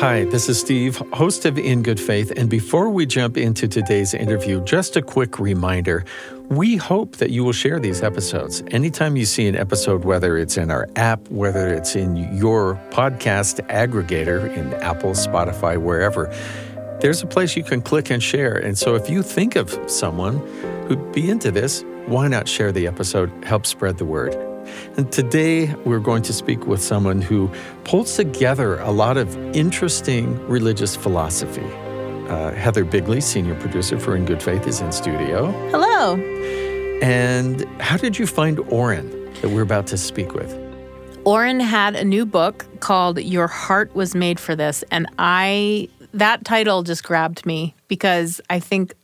Hi, this is Steve, host of In Good Faith. And before we jump into today's interview, just a quick reminder. We hope that you will share these episodes. Anytime you see an episode, whether it's in our app, whether it's in your podcast aggregator in Apple, Spotify, wherever, there's a place you can click and share. And so if you think of someone who'd be into this, why not share the episode? Help spread the word. And today we're going to speak with someone who pulls together a lot of interesting religious philosophy. Uh, Heather Bigley, senior producer for In Good Faith, is in studio. Hello. And how did you find Oren that we're about to speak with? Oren had a new book called Your Heart Was Made for This. And I, that title just grabbed me because I think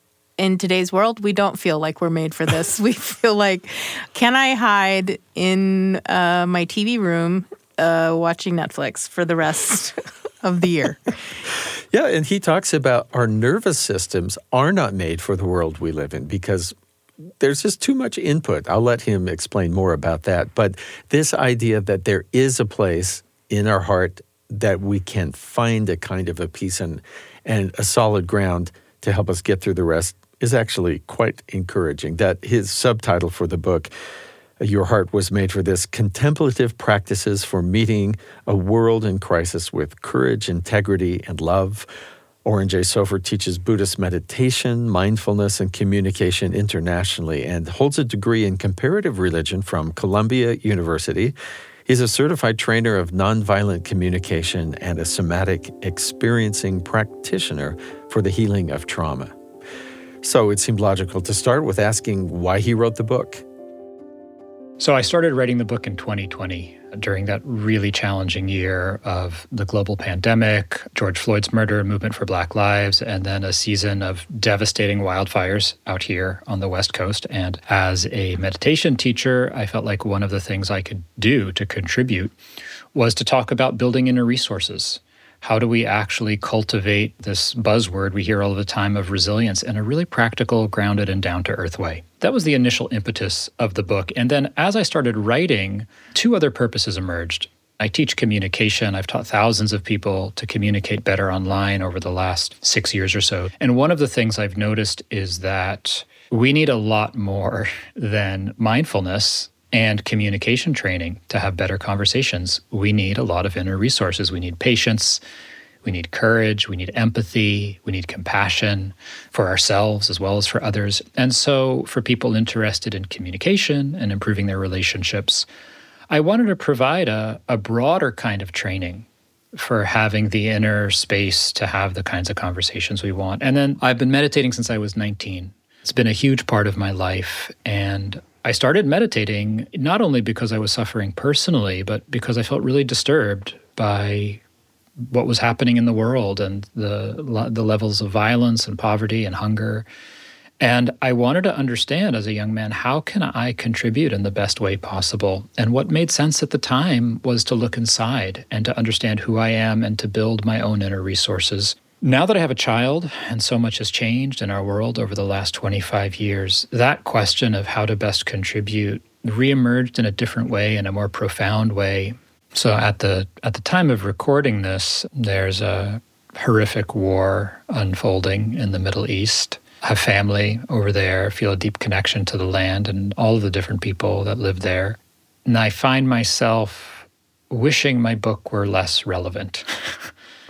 in today's world, we don't feel like we're made for this. we feel like, can I hide in uh, my TV room uh, watching Netflix for the rest of the year? Yeah, and he talks about our nervous systems are not made for the world we live in because there's just too much input. I'll let him explain more about that. But this idea that there is a place in our heart that we can find a kind of a peace and, and a solid ground to help us get through the rest is actually quite encouraging. That his subtitle for the book, uh, Your Heart Was Made for This Contemplative Practices for Meeting a World in Crisis with Courage, Integrity, and Love. Oren Jay Sofer teaches Buddhist meditation, mindfulness, and communication internationally and holds a degree in comparative religion from Columbia University. He's a certified trainer of nonviolent communication and a somatic experiencing practitioner for the healing of trauma. So it seemed logical to start with asking why he wrote the book. So I started writing the book in 2020 during that really challenging year of the global pandemic, George Floyd's murder, movement for Black Lives, and then a season of devastating wildfires out here on the West Coast. And as a meditation teacher, I felt like one of the things I could do to contribute was to talk about building inner resources how do we actually cultivate this buzzword we hear all the time of resilience in a really practical, grounded, and down to earth way? That was the initial impetus of the book. And then as I started writing, two other purposes emerged. I teach communication. I've taught thousands of people to communicate better online over the last six years or so. And one of the things I've noticed is that we need a lot more than mindfulness and communication training to have better conversations. We need a lot of inner resources. We need patience, we need courage, we need empathy, we need compassion for ourselves as well as for others. And so, for people interested in communication and improving their relationships, I wanted to provide a, a broader kind of training for having the inner space to have the kinds of conversations we want. And then I've been meditating since I was 19. It's been a huge part of my life. And I started meditating not only because I was suffering personally, but because I felt really disturbed by what was happening in the world and the the levels of violence and poverty and hunger. And I wanted to understand as a young man how can I contribute in the best way possible? And what made sense at the time was to look inside and to understand who I am and to build my own inner resources. Now that I have a child and so much has changed in our world over the last 25 years, that question of how to best contribute reemerged in a different way, in a more profound way. So at the at the time of recording this, there's a horrific war unfolding in the Middle East. I have family over there, feel a deep connection to the land and all of the different people that live there. And I find myself wishing my book were less relevant.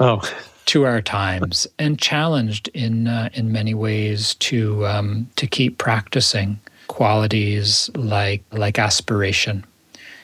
Oh to our times and challenged in uh, in many ways to um, to keep practicing qualities like like aspiration,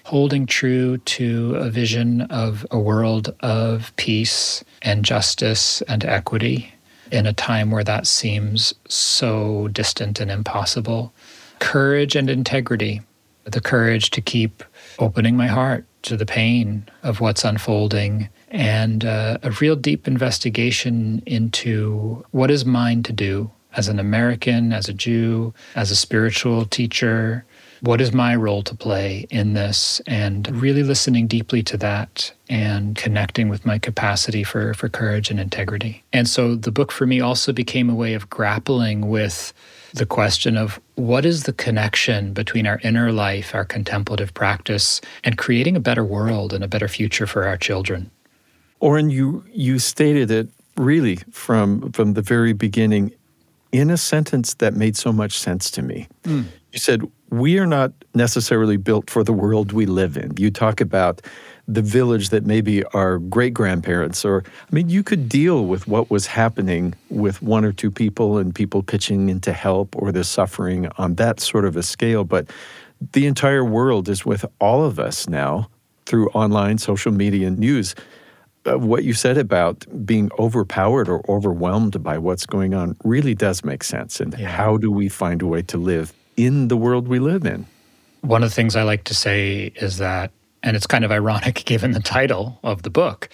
holding true to a vision of a world of peace and justice and equity in a time where that seems so distant and impossible. Courage and integrity, the courage to keep opening my heart to the pain of what's unfolding and uh, a real deep investigation into what is mine to do as an American, as a Jew, as a spiritual teacher. What is my role to play in this? And really listening deeply to that and connecting with my capacity for, for courage and integrity. And so the book for me also became a way of grappling with the question of what is the connection between our inner life, our contemplative practice, and creating a better world and a better future for our children. Oren, you you stated it really from from the very beginning in a sentence that made so much sense to me. Mm. You said, We are not necessarily built for the world we live in. You talk about the village that maybe our great grandparents, or, I mean, you could deal with what was happening with one or two people and people pitching in to help or the suffering on that sort of a scale. But the entire world is with all of us now through online social media and news. Uh, what you said about being overpowered or overwhelmed by what's going on really does make sense. And yeah. how do we find a way to live in the world we live in? One of the things I like to say is that, and it's kind of ironic given the title of the book,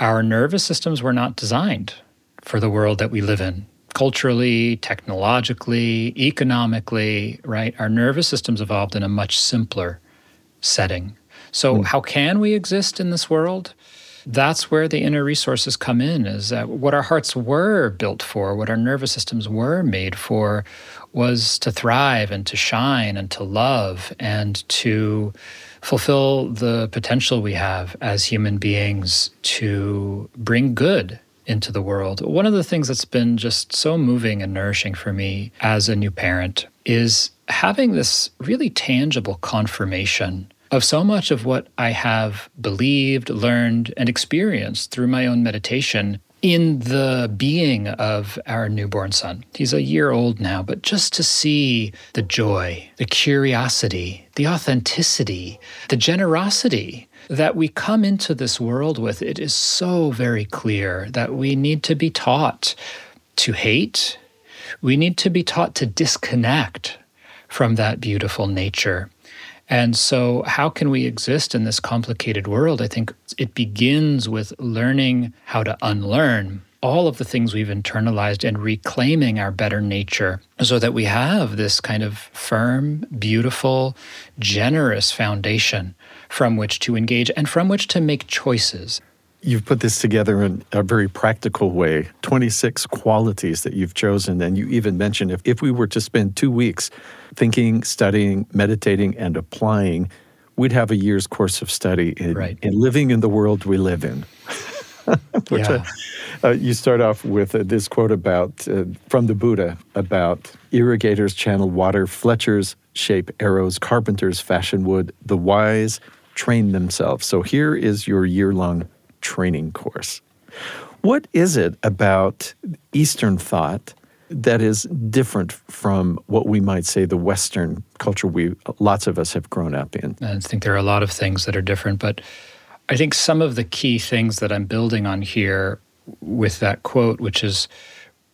our nervous systems were not designed for the world that we live in. Culturally, technologically, economically, right? Our nervous systems evolved in a much simpler setting. So, mm. how can we exist in this world? That's where the inner resources come in is that what our hearts were built for what our nervous systems were made for was to thrive and to shine and to love and to fulfill the potential we have as human beings to bring good into the world. One of the things that's been just so moving and nourishing for me as a new parent is having this really tangible confirmation of so much of what I have believed, learned, and experienced through my own meditation in the being of our newborn son. He's a year old now, but just to see the joy, the curiosity, the authenticity, the generosity that we come into this world with, it is so very clear that we need to be taught to hate. We need to be taught to disconnect from that beautiful nature. And so, how can we exist in this complicated world? I think it begins with learning how to unlearn all of the things we've internalized and reclaiming our better nature so that we have this kind of firm, beautiful, generous foundation from which to engage and from which to make choices. You've put this together in a very practical way 26 qualities that you've chosen. And you even mentioned if, if we were to spend two weeks thinking, studying, meditating, and applying, we'd have a year's course of study in, right. in living in the world we live in. Which yeah. uh, you start off with uh, this quote about uh, from the Buddha about irrigators channel water, fletchers shape arrows, carpenters fashion wood, the wise train themselves. So here is your year long training course. What is it about Eastern thought that is different from what we might say the Western culture we lots of us have grown up in. I think there are a lot of things that are different, but I think some of the key things that I'm building on here with that quote, which is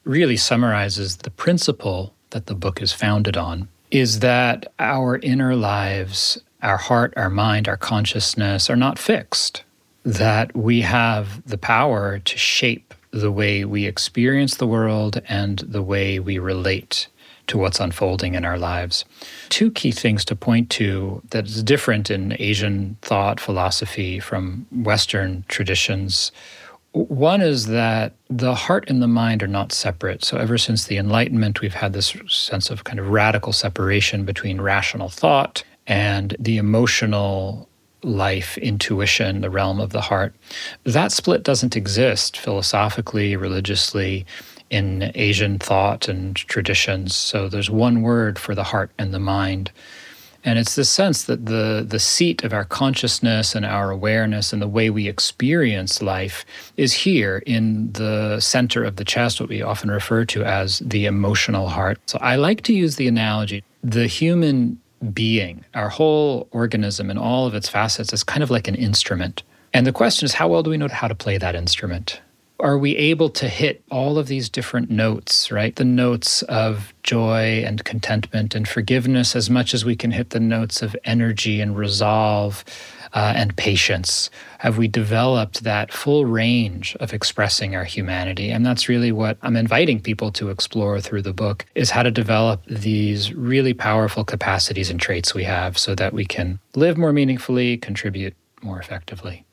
really summarizes the principle that the book is founded on, is that our inner lives, our heart, our mind, our consciousness are not fixed. That we have the power to shape the way we experience the world and the way we relate to what's unfolding in our lives. Two key things to point to that is different in Asian thought, philosophy from Western traditions. One is that the heart and the mind are not separate. So, ever since the Enlightenment, we've had this sense of kind of radical separation between rational thought and the emotional life, intuition, the realm of the heart. That split doesn't exist philosophically, religiously, in Asian thought and traditions. So there's one word for the heart and the mind. And it's this sense that the, the seat of our consciousness and our awareness and the way we experience life is here in the center of the chest, what we often refer to as the emotional heart. So I like to use the analogy the human being, our whole organism and all of its facets is kind of like an instrument. And the question is, how well do we know how to play that instrument? Are we able to hit all of these different notes, right? The notes of joy and contentment and forgiveness as much as we can hit the notes of energy and resolve uh, and patience? Have we developed that full range of expressing our humanity? And that's really what I'm inviting people to explore through the book is how to develop these really powerful capacities and traits we have so that we can live more meaningfully, contribute more effectively.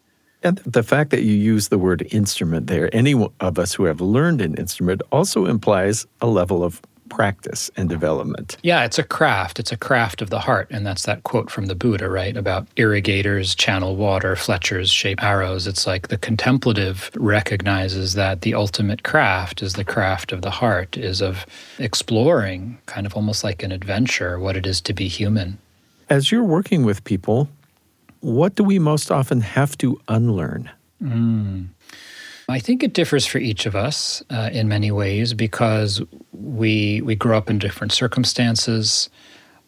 And the fact that you use the word instrument there, any of us who have learned an instrument also implies a level of practice and development. Yeah, it's a craft. It's a craft of the heart. And that's that quote from the Buddha, right? About irrigators channel water, fletchers shape arrows. It's like the contemplative recognizes that the ultimate craft is the craft of the heart, is of exploring, kind of almost like an adventure, what it is to be human. As you're working with people, what do we most often have to unlearn? Mm. I think it differs for each of us uh, in many ways because we we grow up in different circumstances.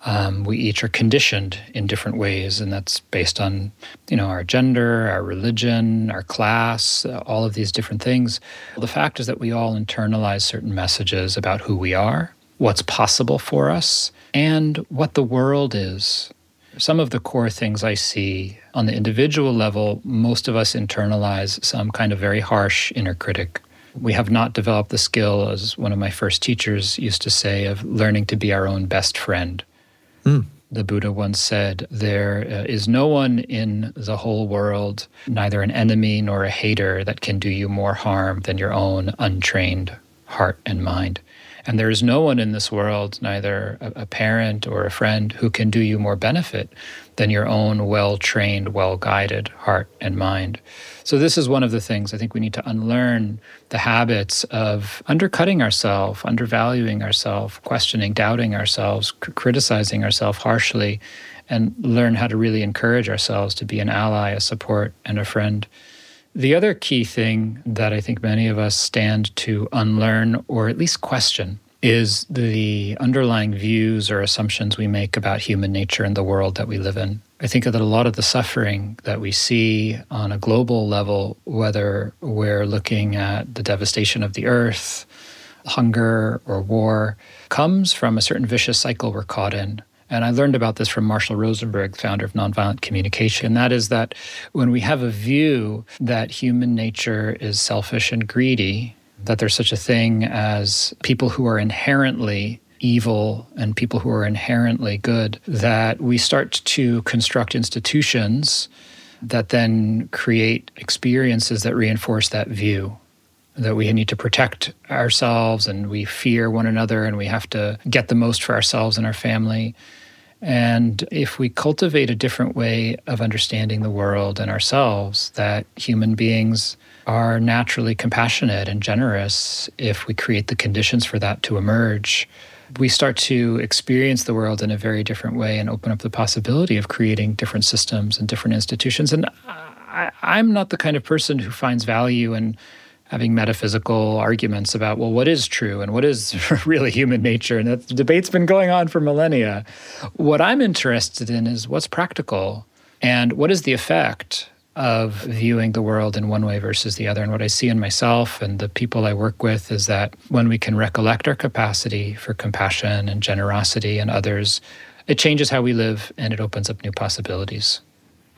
Um, we each are conditioned in different ways, and that's based on you know our gender, our religion, our class, uh, all of these different things. The fact is that we all internalize certain messages about who we are, what's possible for us, and what the world is some of the core things I see on the individual level, most of us internalize some kind of very harsh inner critic. We have not developed the skill, as one of my first teachers used to say, of learning to be our own best friend. Mm. The Buddha once said, There uh, no one in the whole world, neither an enemy nor a hater, that can do you more harm than your own untrained heart and mind. And there is no one in this world, neither a, parent or a friend, who can do you more benefit than your own well trained, well guided heart and mind. So, this is one of the things I think we need to unlearn the habits of undercutting ourselves, undervaluing ourselves, questioning, doubting ourselves, criticizing ourselves harshly, and learn how to really encourage ourselves to be an ally, a support, and a friend. The other key thing that I think many of us stand to unlearn or at least question is the underlying views or assumptions we make about human nature and the world that we live in. I think that a lot of the suffering that we see on a global level, whether we're looking at the devastation of the earth, hunger, or war, comes from a certain vicious cycle we're caught in. And I learned about this from Marshall Rosenberg, founder of Nonviolent Communication. That is that when we have a view that human nature is selfish and greedy, that there's such a thing as people who are inherently evil and people who are inherently good, that we start to construct institutions that then create experiences that reinforce that view that we need to protect ourselves and we fear one another and we have to get the most for ourselves and our family. And if we cultivate a different way of understanding the world and ourselves, that human beings are naturally compassionate and generous, if we create the conditions for that to emerge, we start to experience the world in a very different way and open up the possibility of creating different systems and different institutions. And I, am not the kind of person who finds value in having metaphysical arguments about, well, what is true and what is really human nature? And that debate's been going on for millennia. What I'm interested in is what's practical and what is the effect of viewing the world in one way versus the other. And what I see in myself and the people I work with is that when we can recollect our capacity for compassion and generosity and others, it changes how we live and it opens up new possibilities.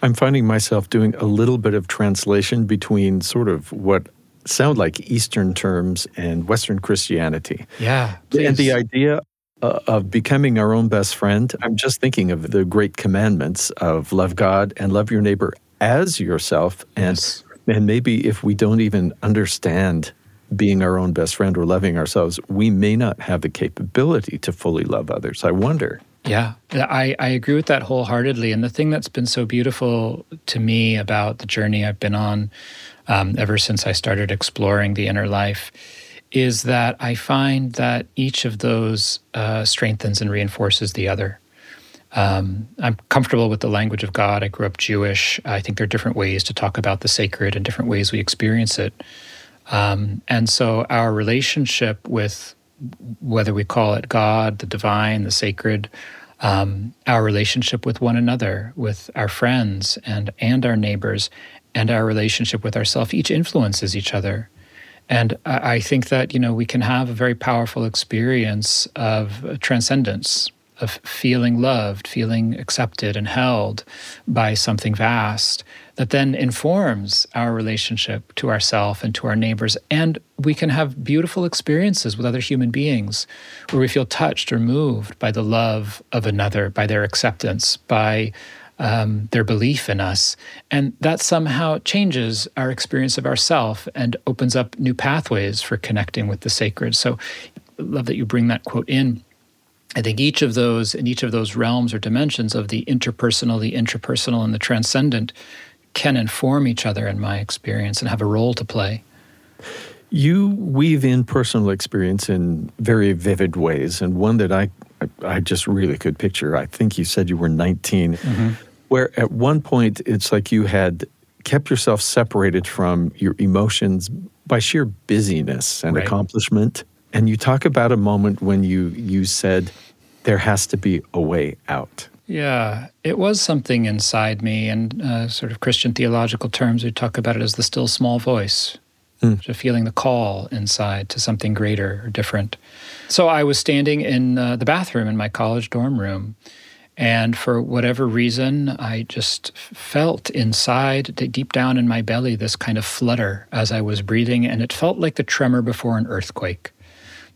I'm finding myself doing a little bit of translation between sort of what sound like Eastern terms and Western Christianity. Yeah. Please. And the idea uh, of becoming our own best friend, I'm just thinking of the great commandments of love God and love your neighbor as yourself. And, yes. and maybe if we don't even understand being our own best friend or loving ourselves, we may not have the capability to fully love others. I wonder. Yeah, I, I agree with that wholeheartedly. And the thing that's been so beautiful to me about the journey I've been on um, ever since I started exploring the inner life is that I find that each of those uh, strengthens and reinforces the other. Um, I'm comfortable with the language of God. I grew up Jewish. I think there are different ways to talk about the sacred and different ways we experience it. Um, and so our relationship with whether we call it God, the divine, the sacred, um, our relationship with one another, with our friends and and our neighbors, and our relationship with ourselves each influences each other and I think that you know we can have a very powerful experience of transcendence, of feeling loved, feeling accepted and held by something vast that then informs our relationship to ourselves and to our neighbors. And we can have beautiful experiences with other human beings where we feel touched or moved by the love of another, by their acceptance, by um, their belief in us. And that somehow changes our experience of ourself and opens up new pathways for connecting with the sacred. So love that you bring that quote in. I think each of those in each of those realms or dimensions of the interpersonal, the intrapersonal, and the transcendent can inform each other in my experience and have a role to play. You weave in personal experience in very vivid ways, and one that I I just really could picture. I think you said you were 19, mm-hmm. Where at one point it's like you had kept yourself separated from your emotions by sheer busyness and right. accomplishment. And you talk about a moment when you you said there has to be a way out. Yeah, it was something inside me, and uh, sort of Christian theological terms, we talk about it as the still small voice, mm. feeling the call inside to something greater or different. So I was standing in uh, the bathroom in my college dorm room, and for whatever reason, I just felt inside, deep down in my belly, this kind of flutter as I was breathing, and it felt like the tremor before an earthquake.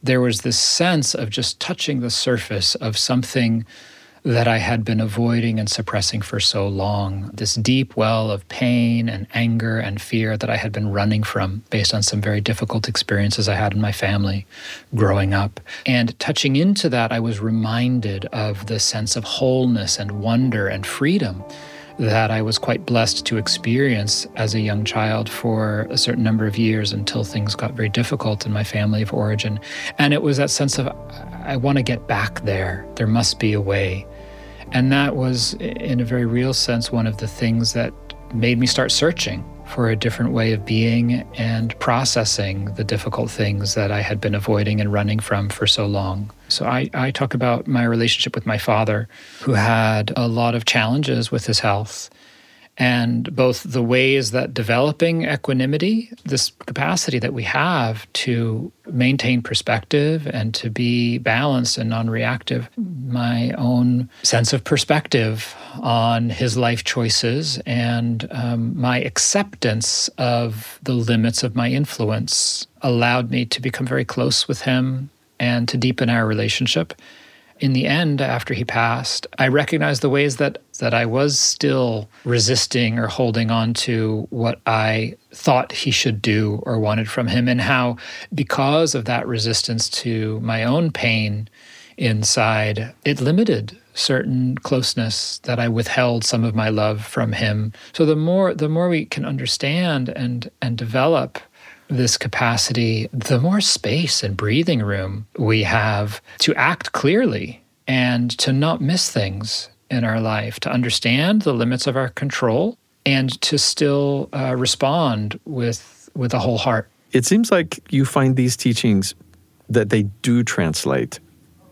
There was this sense of just touching the surface of something that I had been avoiding and suppressing for so long. This deep well of pain and anger and fear that I had been running from based on some very difficult experiences I had in my family growing up. And touching into that, I was reminded of the sense of wholeness and wonder and freedom that I was quite blessed to experience as a young child for a certain number of years until things got very difficult in my family of origin. And it was that sense of, I want to get back there. There must be a way. And that was, in a very real sense, one of the things that made me start searching for a different way of being and processing the difficult things that I had been avoiding and running from for so long. So I, I talk about my relationship with my father, who had a lot of challenges with his health and both the ways that developing equanimity, this capacity that we have to maintain perspective and to be balanced and non reactive, my own sense of perspective on his life choices and um, my acceptance of the limits of my influence allowed me to become very close with him and to deepen our relationship in the end, after he passed, I recognized the ways that, that I was still resisting or holding on to what I thought he should do or wanted from him, and how, because of that resistance to my own pain inside, it limited certain closeness that I withheld some of my love from him. So the more the more we can understand and and develop this capacity, the more space and breathing room we have to act clearly and to not miss things in our life, to understand the limits of our control, and to still uh, respond with with a whole heart. It seems like you find these teachings that they do translate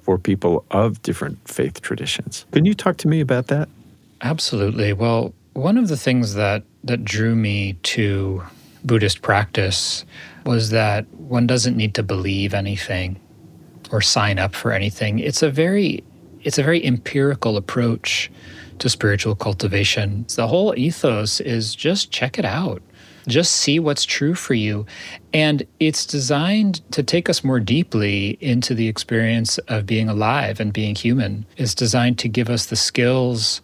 for people of different faith traditions. Can you talk to me about that? Absolutely. Well, one of the things that that drew me to Buddhist practice was that one doesn't need to believe anything or sign up for anything. It's a very it's a very empirical approach to spiritual cultivation. The whole ethos is just check it out. Just see what's true for you. And it's designed to take us more deeply into the experience of being alive and being human. It's designed to give us the skills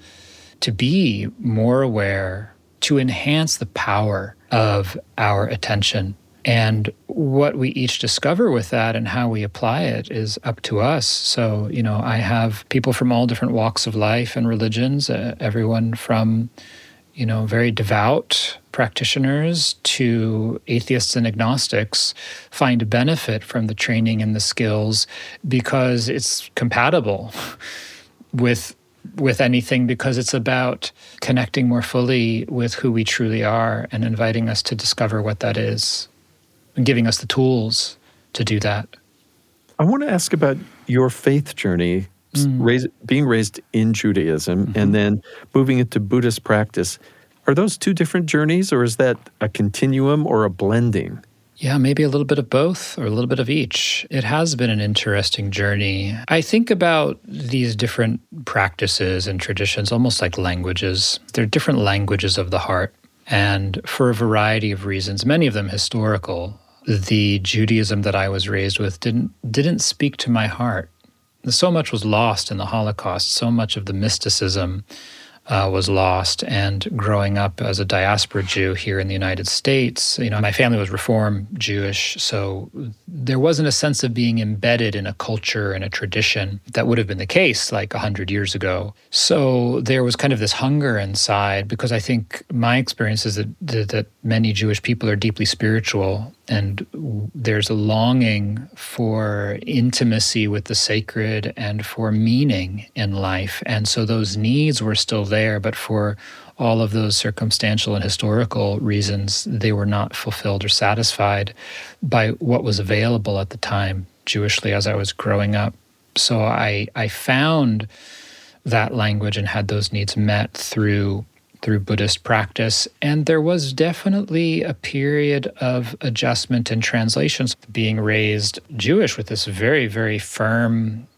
to be more aware, to enhance the power of our attention. And what we each discover with that and how we apply it is up to us. So, you know, I have people from all different walks of life and religions, uh, everyone from, you know, very devout practitioners to atheists and agnostics find benefit from the training and the skills because it's compatible with with anything because it's about connecting more fully with who we truly are and inviting us to discover what that is and giving us the tools to do that. I want to ask about your faith journey, mm. raised, being raised in Judaism mm-hmm. and then moving into Buddhist practice. Are those two different journeys, or is that a continuum or a blending? Yeah, maybe a little bit of both or a little bit of each. It has been an interesting journey. I think about these different practices and traditions almost like languages. They're different languages of the heart. And for a variety of reasons, many of them historical, the Judaism that I was raised with didn't didn't speak to my heart. So much was lost in the Holocaust, so much of the mysticism uh, was lost. And growing up as a diaspora Jew here in the United States, you know, my family was Reform Jewish, so there wasn't a sense of being embedded in a culture and a tradition that would have been the case like 100 years ago. So there was kind of this hunger inside because I think my experience is that, that, that many Jewish people are deeply spiritual and there's a longing for intimacy with the sacred and for meaning in life. And so those needs were still there, but for all of those circumstantial and historical reasons, they were not fulfilled or satisfied by what was available at the time, Jewishly, as I was growing up. So I, I found that language and had those needs met through through Buddhist practice. And there was definitely a period of adjustment and translations, being raised Jewish with this very, very firm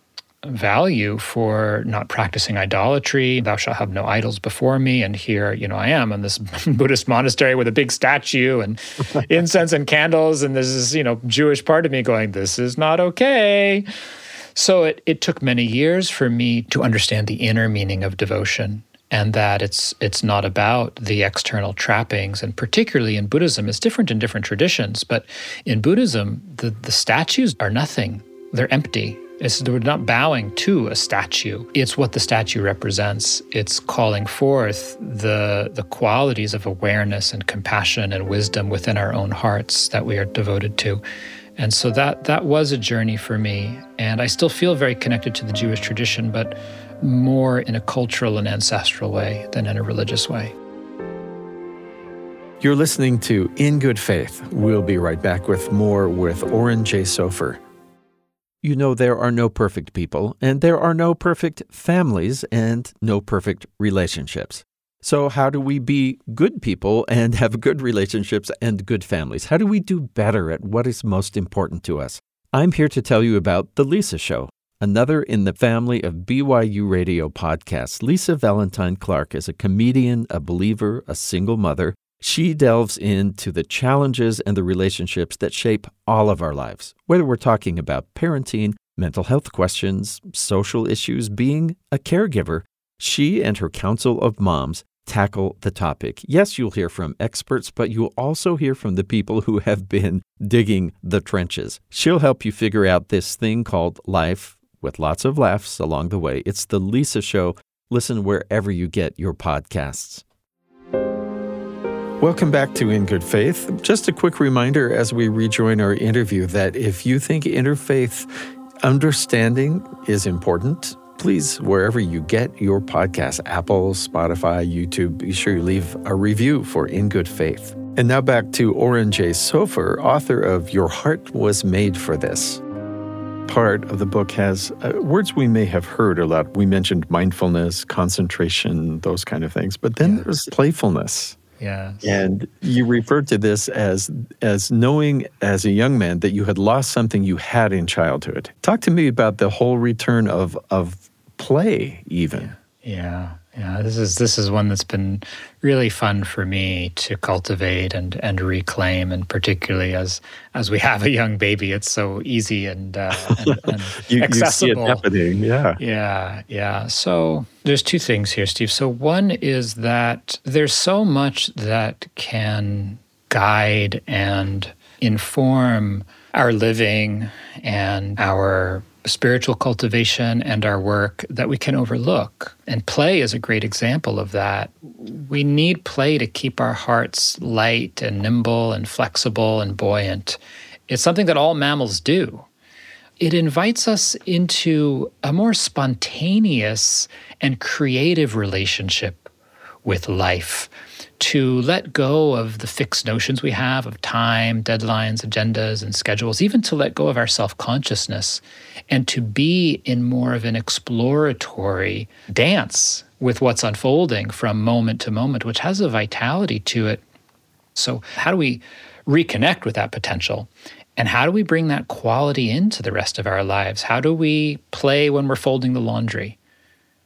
value for not practicing idolatry. Thou shalt have no idols before me. And here, you know, I am in this Buddhist monastery with a big statue and incense and candles. And this is, you know, Jewish part of me going, this is not okay. So it, it took many years for me to understand the inner meaning of devotion and that it's it's not about the external trappings and particularly in buddhism it's different in different traditions but in buddhism the, the statues are nothing. They're empty. It's, we're not bowing to a statue. It's what the statue represents. It's calling forth the the qualities of awareness and compassion and wisdom within our own hearts that we are devoted to. And so that that was a journey for me and i still feel very connected to the jewish tradition but more in a cultural and ancestral way than in a religious way. You're listening to In Good Faith. We'll be right back with more with Oren Jay Sofer. You know, there are no perfect people, and there are no perfect families, and no perfect relationships. So, how do we be good people and have good relationships and good families? How do we do better at what is most important to us? I'm here to tell you about The Lisa Show, another in the family of BYU radio podcasts. Lisa Valentine Clark is a comedian, a believer, a single mother. She delves into the challenges and the relationships that shape all of our lives, whether we're talking about parenting, mental health questions, social issues, being a caregiver. She and her council of moms tackle the topic. Yes, you'll hear from experts, but you'll also hear from the people who have been digging the trenches. She'll help you figure out this thing called life with lots of laughs along the way. It's The Lisa Show. Listen wherever you get your podcasts. Welcome back to In Good Faith. Just a quick reminder as we rejoin our interview that if you think interfaith understanding is important, please, wherever you get your podcast, Apple, Spotify, YouTube, be sure you leave a review for In Good Faith. And now back to Oren Jay Sofer, author of Your Heart Was Made for This part of the book has uh, words we may have heard a lot. We mentioned mindfulness, concentration, those kind of things. But then yes. there's playfulness. Yeah. And you referred to this as as knowing as a young man that you had lost something you had in childhood. Talk to me about the whole return of of play even. Yeah. yeah. Yeah, this is this is one that's been really fun for me to cultivate and and reclaim, and particularly as as we have a young baby, it's so easy and, uh, and, and you, accessible. You see it happening, yeah, yeah, yeah. So there's two things here, Steve. So one is that there's so much that can guide and inform our living and our spiritual cultivation and our work that we can overlook. And play is a great example of that. We need play to keep our hearts light and nimble and flexible and buoyant. It's something that all mammals do. It invites us into a more spontaneous and creative relationship with life to let go of the fixed notions we have of time, deadlines, agendas, and schedules, even to let go of our self consciousness and to be in more of an exploratory dance with what's unfolding from moment to moment, which has a vitality to it. So, how do we reconnect with that potential? And how do we bring that quality into the rest of our lives? How do we play when we're folding the laundry,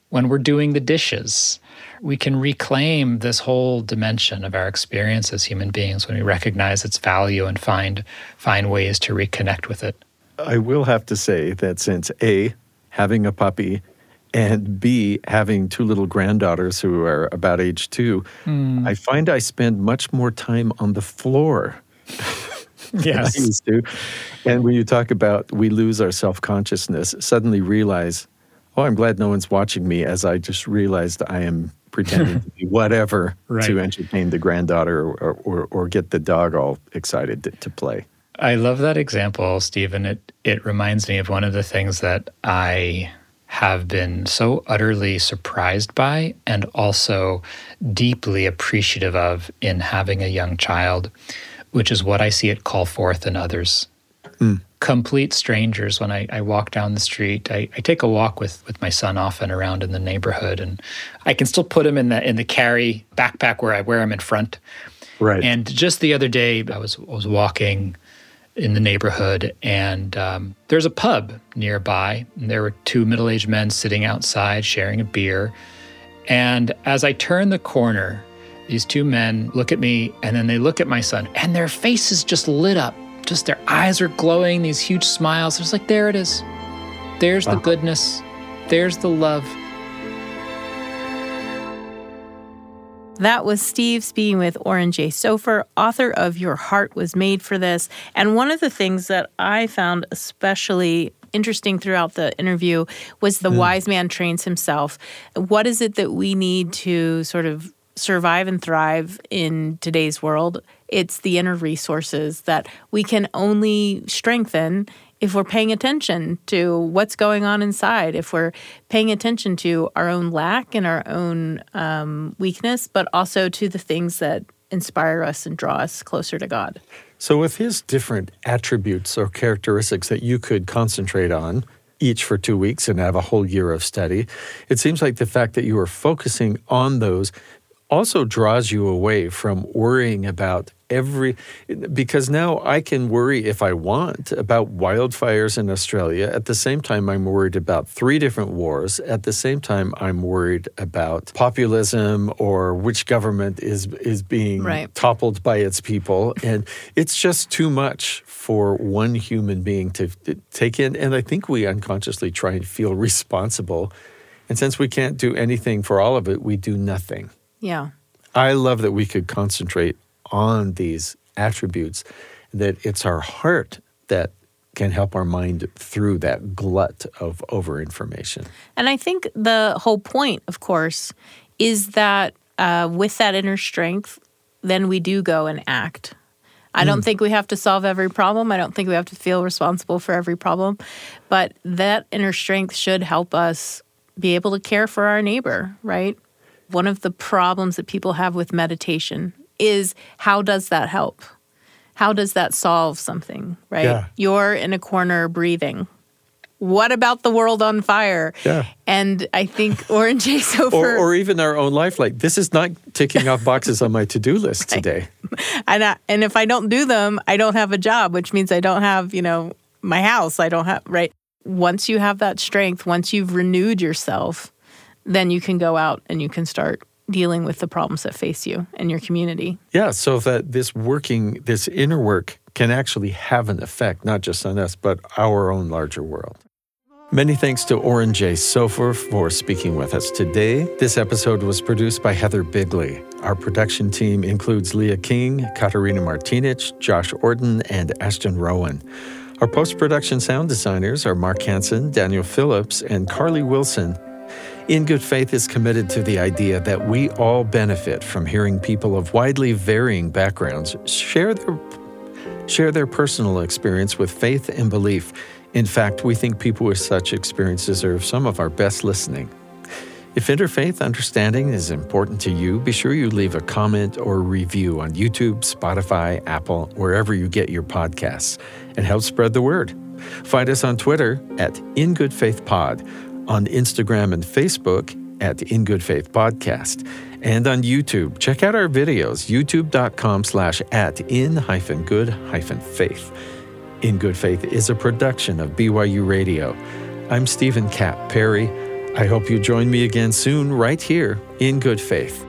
when we're doing the dishes? We can reclaim this whole dimension of our experience as human beings when we recognize its value and find find ways to reconnect with it. I will have to say that since A, having a puppy and B, having two little granddaughters who are about age two, mm. I find I spend much more time on the floor. yes. I used to. And when you talk about we lose our self consciousness, suddenly realize, oh, I'm glad no one's watching me as I just realized I am pretending to be whatever right. to entertain the granddaughter or, or, or, get the dog all excited to, to play. I love that example, Stephen. It, it reminds me of one of the things that I have been so utterly surprised by and also deeply appreciative of in having a young child, which is what I see it call forth in others. Mm. Complete strangers. When I, I, walk down the street, I, I, take a walk with, with my son often around in the neighborhood, and I can still put him in the in the carry backpack where I wear him in front. Right. And just the other day, I was I was walking in the neighborhood, and um, there's a pub nearby. And there were two middle aged men sitting outside sharing a beer. And as I turn the corner, these two men look at me and then they look at my son, and their faces just lit up. Just their eyes are glowing, these huge smiles. It's like, there it is. There's the goodness, there's the love. That was Steve speaking with Oren Jay Sofer, author of Your Heart Was Made for This. And one of the things that I found especially interesting throughout the interview was the mm. wise man trains himself. What is it that we need to sort of survive and thrive in today's world? It's the inner resources that we can only strengthen if we're paying attention to what's going on inside, if we're paying attention to our own lack and our own um, weakness, but also to the things that inspire us and draw us closer to God. So, with his different attributes or characteristics that you could concentrate on, each for two weeks and have a whole year of study, it seems like the fact that you are focusing on those also draws you away from worrying about every because now I can worry if I want about wildfires in Australia. At the same time, I'm worried about three different wars. At the same time, I'm worried about populism or which government is is being right. toppled by its people, and it's just too much for one human being to, to take in. And I think we unconsciously try and feel responsible. And since we can't do anything for all of it, we do nothing. Yeah. I love that we could concentrate on these attributes, that it's our heart that can help our mind through that glut of overinformation. And I think the whole point, of course, is that uh, with that inner strength, then we do go and act. I don't mm. think we have to solve every problem. I don't think we have to feel responsible for every problem. But that inner strength should help us be able to care for our neighbor, right? One of the problems that people have with meditation is how does that help? How does that solve something, right? Yeah. You're in a corner breathing. What about the world on fire? Yeah. And I think Oren Jay Sofer. or, or even our own life, like this is not ticking off boxes on my to do list right. today. And, I, and if I don't do them, I don't have a job, which means I don't have, you know, my house. I don't have, right? Once you have that strength, once you've renewed yourself, then you can go out and you can start dealing with the problems that face you and your community. Yeah, so that this working, this inner work can actually have an effect, not just on us, but our own larger world. Many thanks to Oren Jay Sofer for speaking with us today. This episode was produced by Heather Bigley. Our production team includes Leah King, Katarina Martinich, Josh Orton, and Ashton Rowan. Our post production sound designers are Mark Hansen, Daniel Phillips, and Carly Wilson. In Good Faith is committed to the idea that we all benefit from hearing people of widely varying backgrounds share their share their personal experience with faith and belief. In fact, we think people with such experience deserve some of our best listening. If interfaith understanding is important to you, be sure you leave a comment or review on YouTube, Spotify, Apple, wherever you get your podcasts, and help spread the word. Find us on Twitter at In Good Faith Pod on Instagram and Facebook at In Good Faith Podcast, and on YouTube. Check out our videos, youtube.com slash at in hyphen good hyphen faith. In Good Faith is a production of BYU Radio. I'm Stephen Cap Perry. I hope you join me again soon, right here in Good Faith.